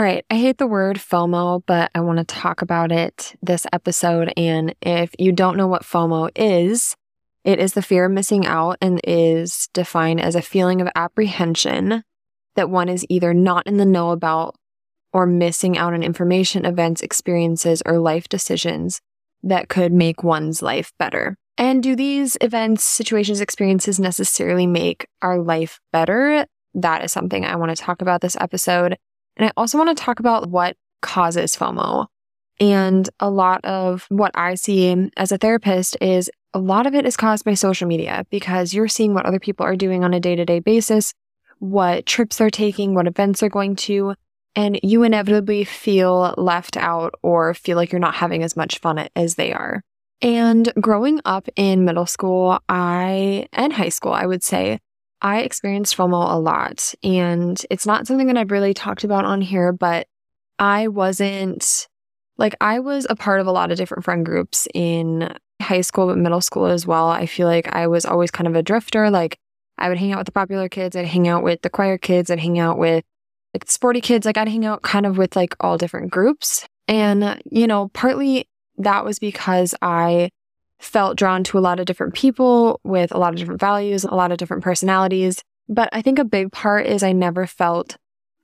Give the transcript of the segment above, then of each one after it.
All right, I hate the word FOMO, but I want to talk about it this episode. And if you don't know what FOMO is, it is the fear of missing out and is defined as a feeling of apprehension that one is either not in the know about or missing out on information, events, experiences, or life decisions that could make one's life better. And do these events, situations, experiences necessarily make our life better? That is something I want to talk about this episode. And I also want to talk about what causes FOMO. And a lot of what I see as a therapist is a lot of it is caused by social media because you're seeing what other people are doing on a day to day basis, what trips they're taking, what events they're going to, and you inevitably feel left out or feel like you're not having as much fun as they are. And growing up in middle school, I, and high school, I would say, I experienced FOMO a lot. And it's not something that I've really talked about on here, but I wasn't like, I was a part of a lot of different friend groups in high school, but middle school as well. I feel like I was always kind of a drifter. Like, I would hang out with the popular kids, I'd hang out with the choir kids, I'd hang out with like sporty kids. Like, I'd hang out kind of with like all different groups. And, you know, partly that was because I felt drawn to a lot of different people with a lot of different values, a lot of different personalities. But I think a big part is I never felt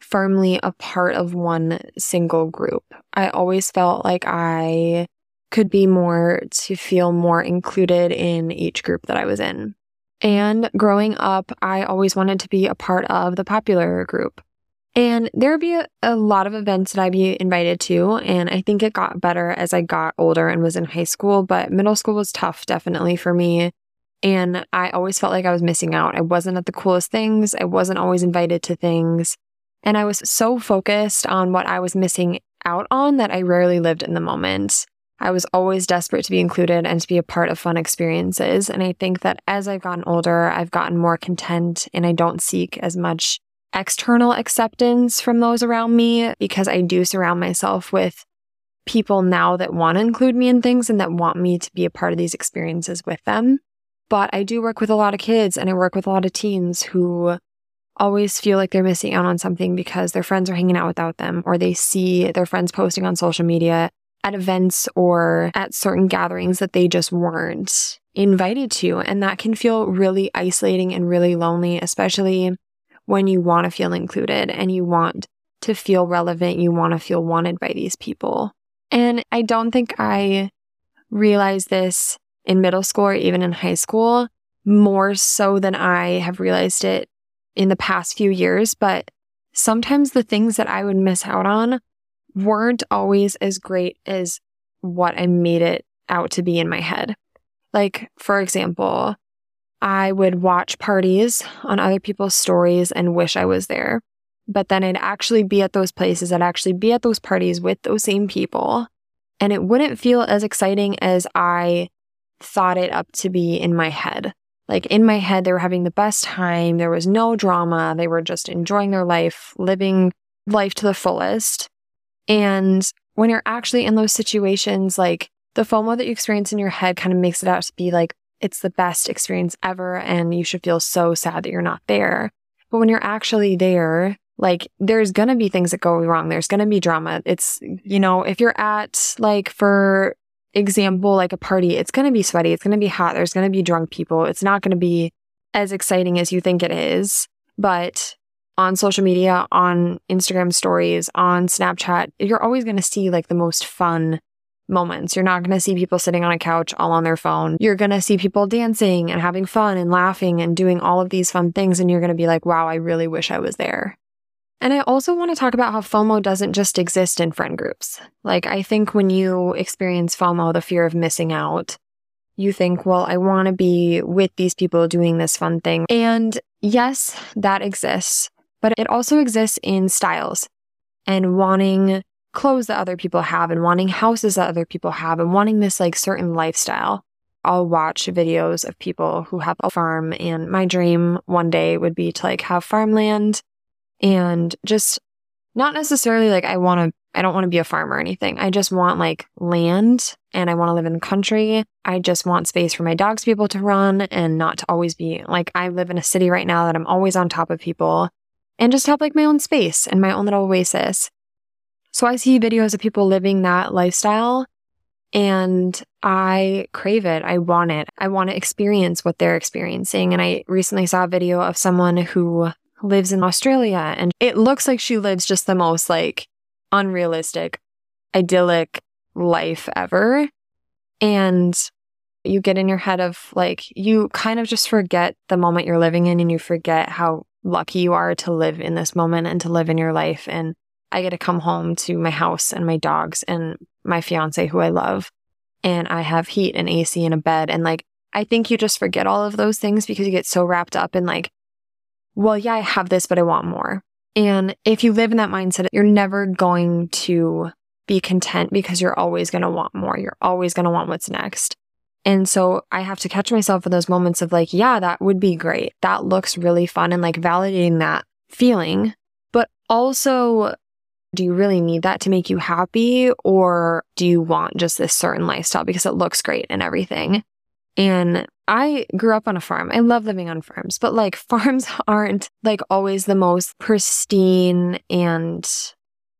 firmly a part of one single group. I always felt like I could be more to feel more included in each group that I was in. And growing up, I always wanted to be a part of the popular group. And there would be a, a, lot of events that I'd be invited to. And I think it got better as I got older and was in high school, but middle school was tough, definitely for me. And I always felt like I was missing out. I wasn't at the coolest things, I wasn't always invited to things. And I was so focused on what I was missing out on that I rarely lived in the moment. I was always desperate to be included and to be a part of fun experiences. And I think that as I've gotten older, I've gotten more content and I don't seek as much external acceptance from those around me because I do surround myself with people now that want to include me in things and that want me to be a part of these experiences with them. But I do work with a lot of kids and I work with a lot of teens who always feel like they're missing out on something because their friends are hanging out without them or they see their friends posting on social media at events or at certain gatherings that they just weren't invited to. And that can feel really isolating and really lonely, especially when you want to feel included and you want to feel relevant, you want to feel wanted by these people. And I don't think I realized this in middle school or even in high school more so than I have realized it in the past few years. But sometimes the things that I would miss out on weren't always as great as what I made it out to be in my head. Like, for example, I would watch parties on other people's stories and wish I was there. But then I'd actually be at those places, I'd actually be at those parties with those same people. And it wouldn't feel as exciting as I thought it up to be in my head. Like in my head, they were having the best time. There was no drama. They were just enjoying their life, living life to the fullest. And when you're actually in those situations, like the FOMO that you experience in your head kind of makes it out to be like, it's the best experience ever and you should feel so sad that you're not there. But when you're actually there, like there's going to be things that go wrong. There's going to be drama. It's, you know, if you're at like, for example, like a party, it's going to be sweaty. It's going to be hot. There's going to be drunk people. It's not going to be as exciting as you think it is. But on social media, on Instagram stories, on Snapchat, you're always going to see like the most fun moments. You're not going to see people sitting on a couch all on their phone. You're going to see people dancing and having fun and laughing and doing all of these fun things. And you're going to be like, wow, I really wish I was there. And I also want to talk about how FOMO doesn't just exist in friend groups. Like, I think when you experience FOMO, the fear of missing out, you think, well, I want to be with these people doing this fun thing. And yes, that exists, but it also exists in styles and wanting clothes that other people have and wanting houses that other people have and wanting this like certain lifestyle. I'll watch videos of people who have a farm and my dream one day would be to like have farmland and just not necessarily like I want to I don't want to be a farmer or anything. I just want like land and I want to live in the country. I just want space for my dogs to be able to run and not to always be like I live in a city right now that I'm always on top of people and just have like my own space and my own little oasis. So I see videos of people living that lifestyle and I crave it. I want it. I want to experience what they're experiencing. And I recently saw a video of someone who lives in Australia and it looks like she lives just the most like unrealistic, idyllic life ever. And you get in your head of like, you kind of just forget the moment you're living in and you forget how lucky you are to live in this moment and to live in your life. And I get to come home to my house and my dogs and my fiance who I love. And I have heat and AC and a bed. And like, I think you just forget all of those things because you get so wrapped up in like, well, yeah, I have this, but I want more. And if you live in that mindset, you're never going to be content because you're always going to want more. You're always going to want what's next. And so I have to catch myself in those moments of like, yeah, that would be great. That looks really fun and like validating that feeling. But also, do you really need that to make you happy? Or do you want just this certain lifestyle because it looks great and everything? And I grew up on a farm. I love living on farms, but like farms aren't like always the most pristine and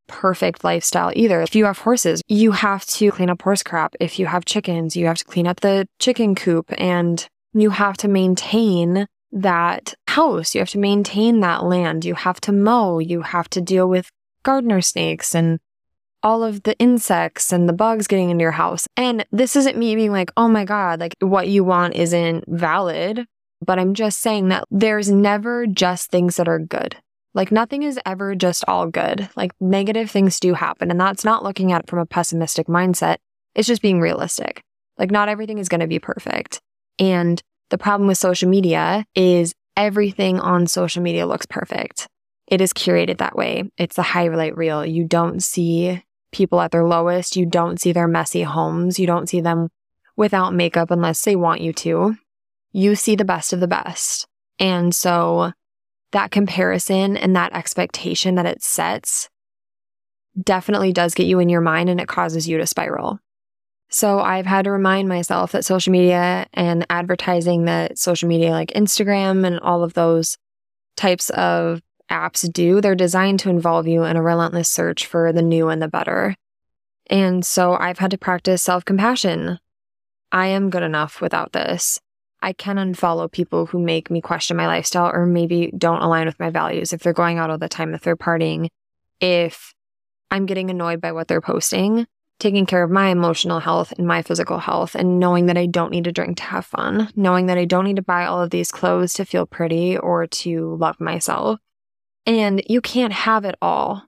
perfect lifestyle either. If you have horses, you have to clean up horse crap. If you have chickens, you have to clean up the chicken coop and you have to maintain that house. You have to maintain that land. You have to mow. You have to deal with gardener snakes and all of the insects and the bugs getting into your house. And this isn't me being like, oh my God, like what you want isn't valid. But I'm just saying that there's never just things that are good. Like nothing is ever just all good. Like negative things do happen. And that's not looking at it from a pessimistic mindset. It's just being realistic. Like not everything is going to be perfect. And the problem with social media is everything on social media looks perfect. It is curated that way. It's a highlight reel. You don't see people at their lowest. You don't see their messy homes. You don't see them without makeup unless they want you to. You see the best of the best. And so that comparison and that expectation that it sets definitely does get you in your mind and it causes you to spiral. So I've had to remind myself that social media and advertising that social media like Instagram and all of those types of apps do, they're designed to involve you in a relentless search for the new and the better. And so I've had to practice self compassion. I am good enough without this. I can unfollow people who make me question my lifestyle or maybe don't align with my values if they're going out all the time, if they're partying, if I'm getting annoyed by what they're posting, taking care of my emotional health and my physical health, and knowing that I don't need to drink to have fun, knowing that I don't need to buy all of these clothes to feel pretty or to love myself. And you can't have it all.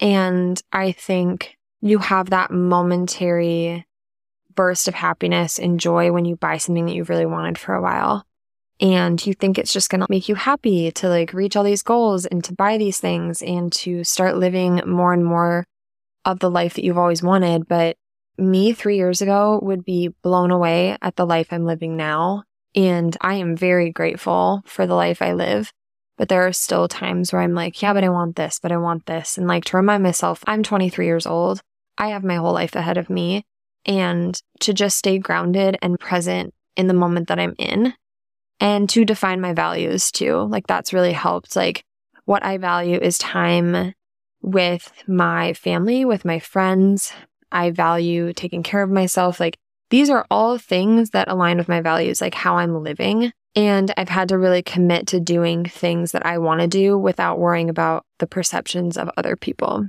And I think you have that momentary burst of happiness and joy when you buy something that you've really wanted for a while. And you think it's just going to make you happy to like reach all these goals and to buy these things and to start living more and more of the life that you've always wanted. But me three years ago would be blown away at the life I'm living now. And I am very grateful for the life I live. But there are still times where I'm like, yeah, but I want this, but I want this. And like to remind myself, I'm 23 years old. I have my whole life ahead of me and to just stay grounded and present in the moment that I'm in and to define my values too. Like that's really helped. Like what I value is time with my family, with my friends. I value taking care of myself. Like these are all things that align with my values, like how I'm living. And I've had to really commit to doing things that I want to do without worrying about the perceptions of other people.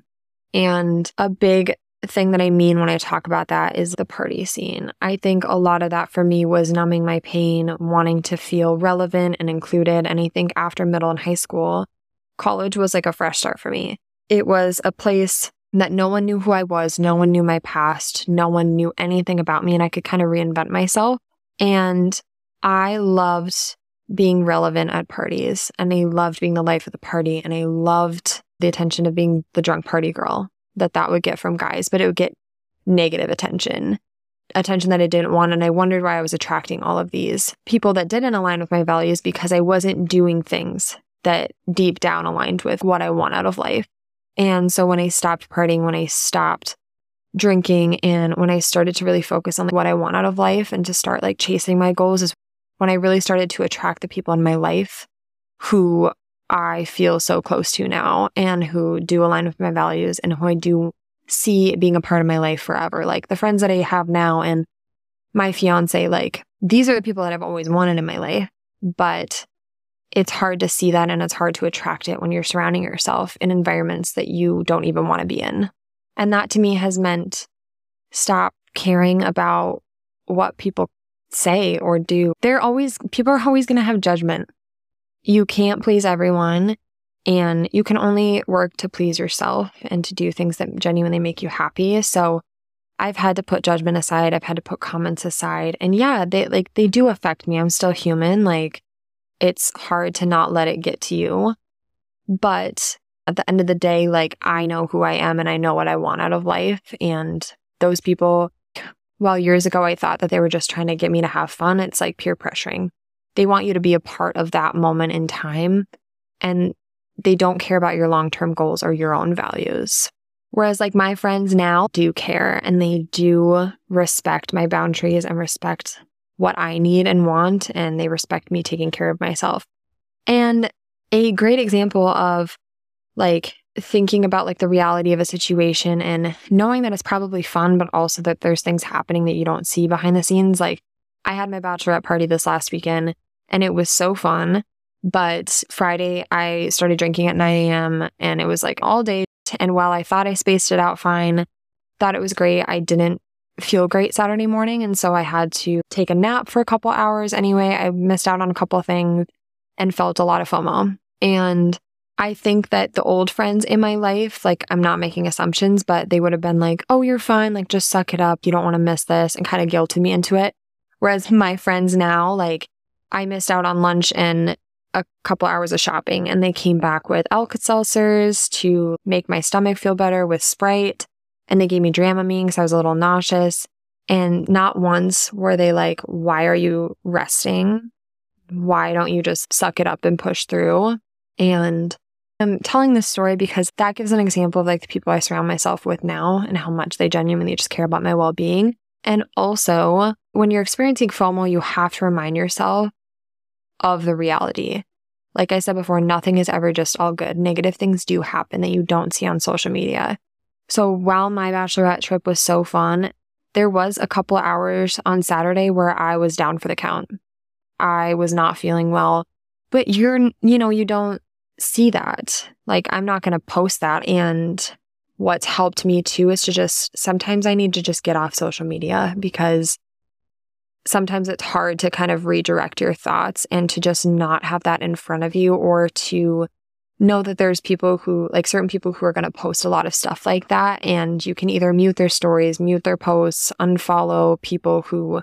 And a big thing that I mean when I talk about that is the party scene. I think a lot of that for me was numbing my pain, wanting to feel relevant and included. And I think after middle and high school, college was like a fresh start for me. It was a place that no one knew who I was, no one knew my past, no one knew anything about me, and I could kind of reinvent myself. And I loved being relevant at parties, and I loved being the life of the party, and I loved the attention of being the drunk party girl that that would get from guys, but it would get negative attention, attention that I didn't want. And I wondered why I was attracting all of these people that didn't align with my values because I wasn't doing things that deep down aligned with what I want out of life. And so when I stopped partying, when I stopped drinking, and when I started to really focus on what I want out of life and to start like chasing my goals, is when I really started to attract the people in my life who I feel so close to now and who do align with my values and who I do see being a part of my life forever. Like the friends that I have now and my fiance, like these are the people that I've always wanted in my life. But it's hard to see that and it's hard to attract it when you're surrounding yourself in environments that you don't even want to be in. And that to me has meant stop caring about what people say or do. They're always, people are always going to have judgment. You can't please everyone and you can only work to please yourself and to do things that genuinely make you happy. So I've had to put judgment aside. I've had to put comments aside. And yeah, they like, they do affect me. I'm still human. Like, it's hard to not let it get to you. But at the end of the day, like I know who I am and I know what I want out of life. And those people, while years ago I thought that they were just trying to get me to have fun, it's like peer pressuring. They want you to be a part of that moment in time and they don't care about your long term goals or your own values. Whereas, like, my friends now do care and they do respect my boundaries and respect what I need and want, and they respect me taking care of myself. And a great example of like thinking about like the reality of a situation and knowing that it's probably fun, but also that there's things happening that you don't see behind the scenes. Like I had my bachelorette party this last weekend and it was so fun. But Friday, I started drinking at 9 a.m. and it was like all day. And while I thought I spaced it out fine, thought it was great, I didn't feel great Saturday morning. And so I had to take a nap for a couple hours anyway. I missed out on a couple things and felt a lot of FOMO. And I think that the old friends in my life, like I'm not making assumptions, but they would have been like, oh, you're fine. Like just suck it up. You don't want to miss this and kind of guilted me into it. Whereas my friends now, like I missed out on lunch and a couple hours of shopping and they came back with Alka Seltzers to make my stomach feel better with Sprite and they gave me Dramamine because I was a little nauseous. And not once were they like, why are you resting? Why don't you just suck it up and push through? And I'm telling this story because that gives an example of like the people I surround myself with now and how much they genuinely just care about my well being. And also, when you're experiencing FOMO, you have to remind yourself of the reality. Like I said before, nothing is ever just all good. Negative things do happen that you don't see on social media. So while my bachelorette trip was so fun, there was a couple hours on Saturday where I was down for the count. I was not feeling well, but you're, you know, you don't see that. Like, I'm not going to post that. And what's helped me too is to just sometimes I need to just get off social media because sometimes it's hard to kind of redirect your thoughts and to just not have that in front of you or to know that there's people who, like certain people who are going to post a lot of stuff like that. And you can either mute their stories, mute their posts, unfollow people who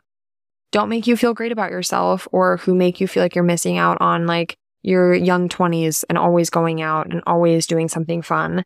don't make you feel great about yourself or who make you feel like you're missing out on like your young 20s and always going out and always doing something fun.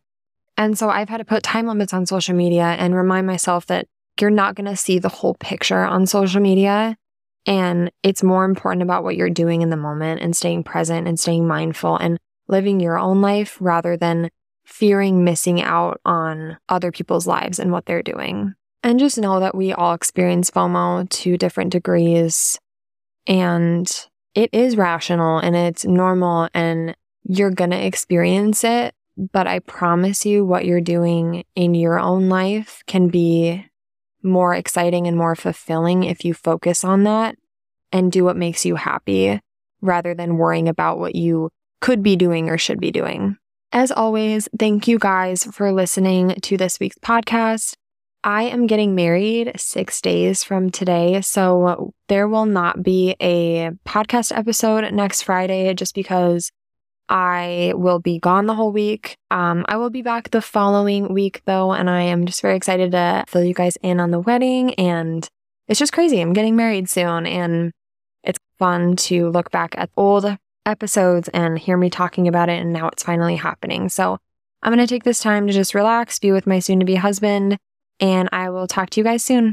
And so I've had to put time limits on social media and remind myself that you're not going to see the whole picture on social media. And it's more important about what you're doing in the moment and staying present and staying mindful and living your own life rather than fearing missing out on other people's lives and what they're doing. And just know that we all experience FOMO to different degrees. And it is rational and it's normal and you're going to experience it. But I promise you, what you're doing in your own life can be more exciting and more fulfilling if you focus on that and do what makes you happy rather than worrying about what you could be doing or should be doing. As always, thank you guys for listening to this week's podcast. I am getting married six days from today, so there will not be a podcast episode next Friday just because I will be gone the whole week. Um, I will be back the following week though, and I am just very excited to fill you guys in on the wedding. And it's just crazy. I'm getting married soon, and it's fun to look back at old episodes and hear me talking about it. And now it's finally happening. So I'm going to take this time to just relax, be with my soon to be husband, and I will talk to you guys soon.